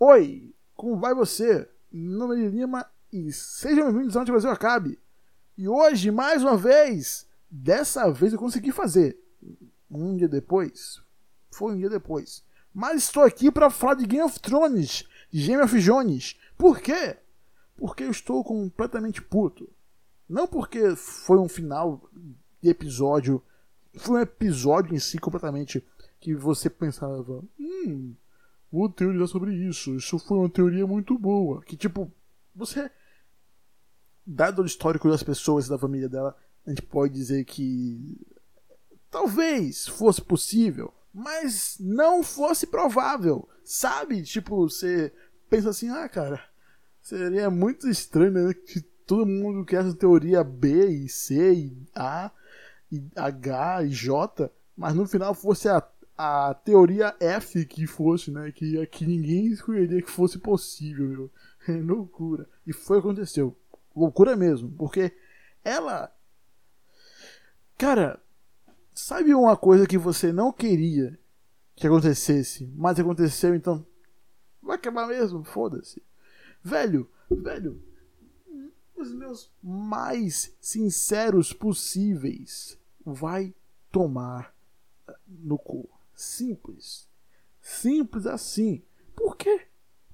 Oi, como vai você? Meu nome é Lima e sejam bem-vindos ao Onde Brasil Acabe. E hoje, mais uma vez, dessa vez eu consegui fazer. Um dia depois, foi um dia depois. Mas estou aqui para falar de Game of Thrones, de Game of Jones. Por quê? Porque eu estou completamente puto. Não porque foi um final de episódio, foi um episódio em si completamente que você pensava, hum, vou teorizar sobre isso. Isso foi uma teoria muito boa. Que tipo, você, dado o histórico das pessoas e da família dela, a gente pode dizer que talvez fosse possível, mas não fosse provável. Sabe? Tipo, você pensa assim, ah, cara, seria muito estranho né, que todo mundo quer essa teoria B e C e A e H e J, mas no final fosse a a teoria F que fosse, né? Que, que ninguém escolheria que fosse possível, meu. É loucura. E foi o que aconteceu. Loucura mesmo. Porque ela. Cara, sabe uma coisa que você não queria que acontecesse, mas aconteceu, então. Vai acabar mesmo? Foda-se. Velho, velho. Os meus mais sinceros possíveis vai tomar no cu. Simples. Simples assim. Por quê?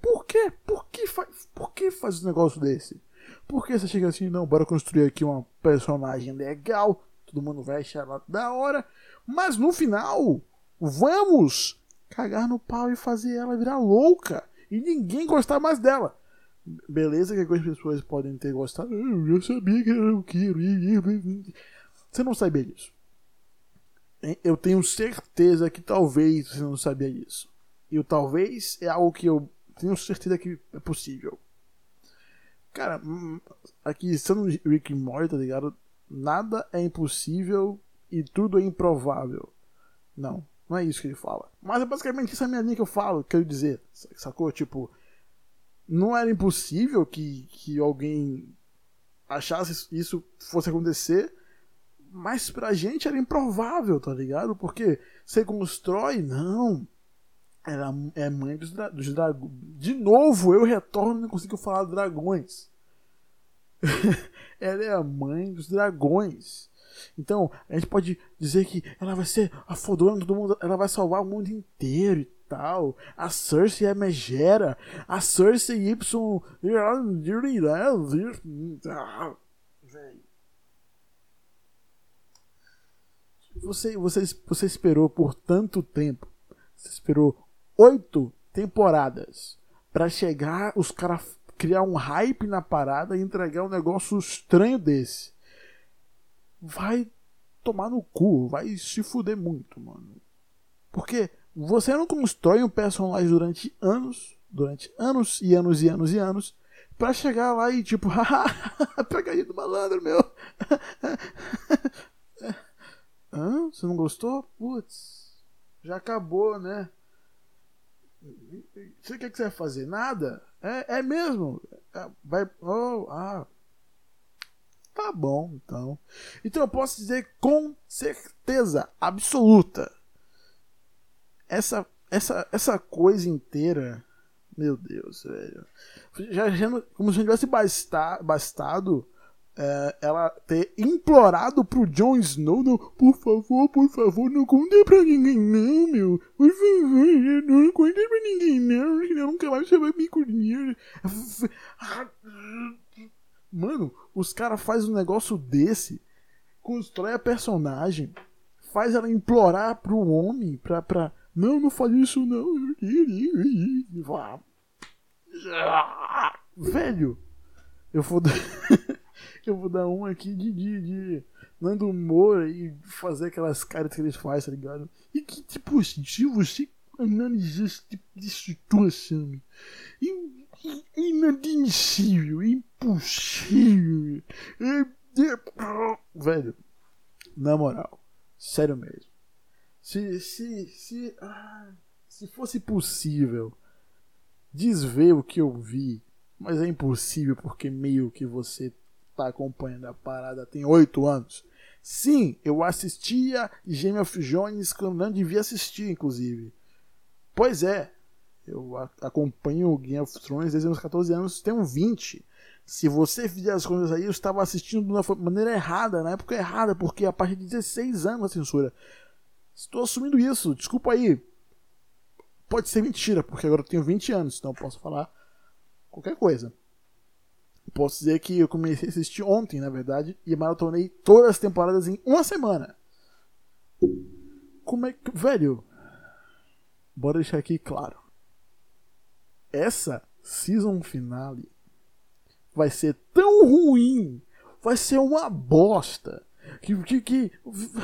Por quê? Por que faz, por que faz um negócio desse? Por que você chega assim, não, bora construir aqui uma personagem legal, todo mundo vai achar ela da hora, mas no final, vamos cagar no pau e fazer ela virar louca e ninguém gostar mais dela. Beleza que algumas pessoas podem ter gostado, eu sabia que era o que. Você não sabia disso eu tenho certeza que talvez você não sabia disso. E o talvez é algo que eu tenho certeza que é possível. Cara, hum, aqui sendo Rick and Morty, tá ligado? Nada é impossível e tudo é improvável. Não, não é isso que ele fala. Mas é basicamente essa minha linha que eu falo, quero dizer, sacou? Tipo, não era impossível que, que alguém achasse isso fosse acontecer, mas pra gente era improvável, tá ligado? Porque você constrói, não. Ela é mãe dos, dra dos dragões. De novo, eu retorno e não consigo falar dragões. ela é a mãe dos dragões. Então, a gente pode dizer que ela vai ser a fodona todo mundo, ela vai salvar o mundo inteiro e tal. A Cersei é megera. A Cersei Y. Velho. Você, você, você esperou por tanto tempo. Você esperou oito temporadas para chegar, os caras criar um hype na parada e entregar um negócio estranho desse. Vai tomar no cu, vai se fuder muito, mano. Porque você não constrói um personagem durante anos, durante anos e anos e anos e anos, para chegar lá e tipo, pegadinha do malandro, meu. Hã? Você não gostou? Putz, já acabou, né? Você quer que você vai fazer? Nada? É, é mesmo? É, vai. Oh, ah. Tá bom, então. Então eu posso dizer com certeza absoluta. Essa, essa, essa coisa inteira. Meu Deus, velho. Já, já como se não tivesse bastado é, ela ter implorado pro Jon Snow, não, por favor, por favor, não conte pra ninguém não, meu. Por favor, não conte pra ninguém não, senão nunca mais você vai me conhecer. Mano, os caras fazem um negócio desse, constrói a personagem, faz ela implorar pro homem, pra, pra não, não faz isso não. Velho, eu vou... Eu vou dar um aqui de, de, de Nando humor e fazer aquelas caras que eles fazem, tá ligado? E que, tipo assim, se você analisar esse tipo de situação, é inadmissível, impossível. É, é, velho, na moral, sério mesmo. Se, se, se, ah, se fosse possível desver o que eu vi, mas é impossível porque meio que você está acompanhando a parada tem oito anos. Sim, eu assistia Game of Jones quando não devia assistir, inclusive. Pois é, Eu acompanho Game of Thrones desde os 14 anos, tenho 20. Se você fizer as coisas aí, eu estava assistindo de uma maneira errada, na época errada, porque a partir de 16 anos a censura. Estou assumindo isso, desculpa aí. Pode ser mentira, porque agora eu tenho 20 anos, então eu posso falar qualquer coisa. Posso dizer que eu comecei a assistir ontem, na verdade, e maratonei todas as temporadas em uma semana. Como é que. Velho. Bora deixar aqui claro. Essa season finale vai ser tão ruim, vai ser uma bosta, que. que, que...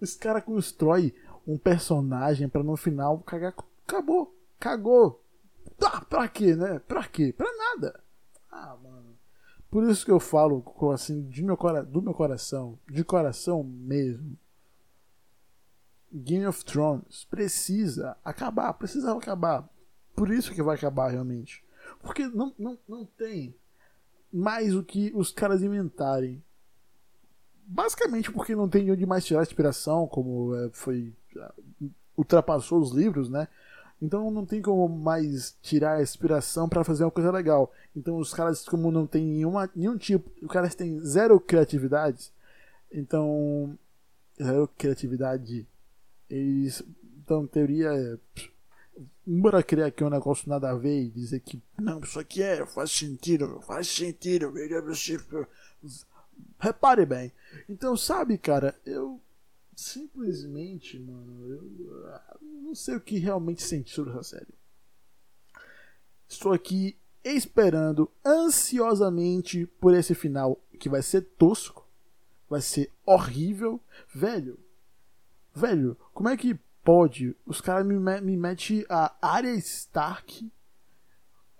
Os caras constroem um personagem para no final cagar. Acabou, cagou. Tá, pra quê, né? Pra quê? Pra nada. Ah, mano. Por isso que eu falo assim, de meu, do meu coração, de coração mesmo. Game of Thrones precisa acabar, precisa acabar. Por isso que vai acabar realmente. Porque não, não, não tem mais o que os caras inventarem. Basicamente porque não tem onde mais tirar inspiração, como é, foi. ultrapassou os livros, né? Então não tem como mais tirar a inspiração para fazer uma coisa legal. Então os caras, como não tem nenhuma, nenhum tipo. Os caras têm zero criatividade. Então. Zero criatividade. Eles. Então, teoria é bora criar aqui um negócio nada a ver e dizer que não, isso aqui é, faz sentido, faz sentido. Repare bem. Então, sabe, cara, eu simplesmente, mano, eu não sei o que realmente senti sobre essa série. Estou aqui esperando ansiosamente por esse final que vai ser tosco, vai ser horrível, velho. Velho, como é que pode. Os caras me, me metem a área Stark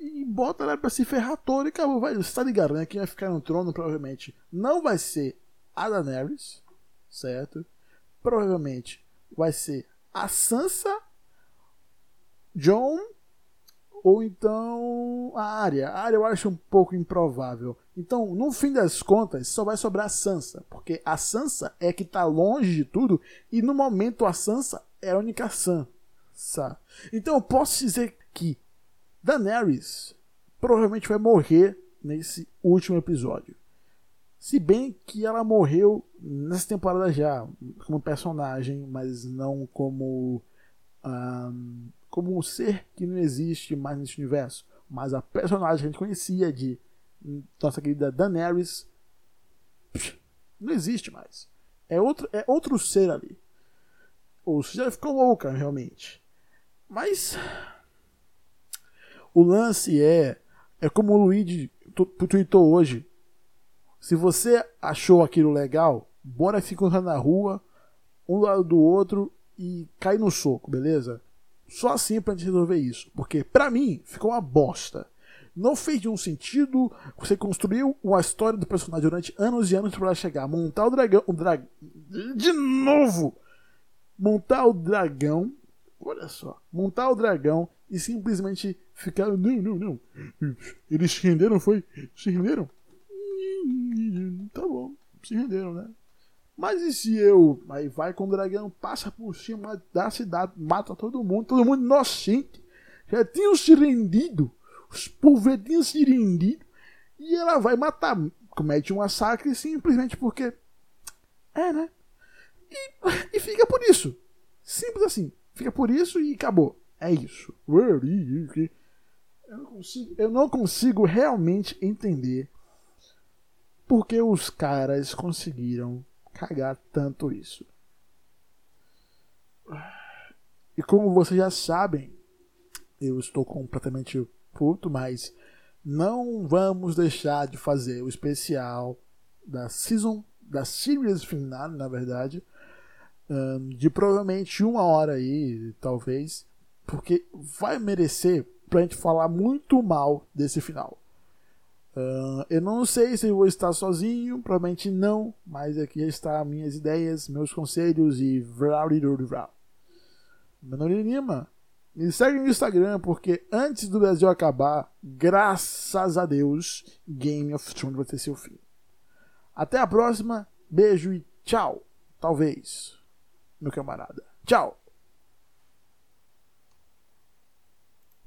e bota ela pra se ferrar toda e acabou. Vai, você tá ligado, né? Quem vai ficar no trono provavelmente não vai ser a Daenerys, certo? Provavelmente vai ser a Sansa, John ou então a área. A área eu acho um pouco improvável. Então, no fim das contas, só vai sobrar a Sansa, porque a Sansa é que tá longe de tudo e no momento a Sansa é a única Sansa. Então, eu posso dizer que Daenerys provavelmente vai morrer nesse último episódio. Se bem que ela morreu nessa temporada já, como personagem, mas não como um, como um ser que não existe mais nesse universo. Mas a personagem que a gente conhecia de nossa querida Daenerys não existe mais. É outro, é outro ser ali. Ou seja, ficou louca realmente. Mas o lance é é como o Luigi tweetou hoje. Se você achou aquilo legal, bora ficar na rua, um lado do outro e cai no soco, beleza? Só assim pra gente resolver isso. Porque pra mim ficou uma bosta. Não fez nenhum sentido. Você construiu uma história do personagem durante anos e anos para chegar, montar o dragão. O. De novo! Montar o dragão. Olha só. Montar o dragão e simplesmente ficar. Não, não, não. Eles se renderam, foi? Se renderam? Se renderam, né? Mas e se eu. Aí vai com o dragão, passa por cima da cidade, mata todo mundo, todo mundo inocente. Já tinham se rendido. Os tinham se rendido. E ela vai matar. Comete um massacre simplesmente porque. É, né? E, e fica por isso. Simples assim. Fica por isso e acabou. É isso. Eu não consigo, eu não consigo realmente entender porque os caras conseguiram cagar tanto isso. E como vocês já sabem, eu estou completamente puto, mas não vamos deixar de fazer o especial da season, da series final, na verdade, de provavelmente uma hora aí, talvez, porque vai merecer pra gente falar muito mal desse final. Uh, eu não sei se vou estar sozinho, provavelmente não, mas aqui está minhas ideias, meus conselhos e vral Meu nome é Lima. Me segue no Instagram, porque antes do Brasil acabar, graças a Deus, Game of Thrones vai ter seu fim. Até a próxima, beijo e tchau. Talvez, meu camarada. Tchau!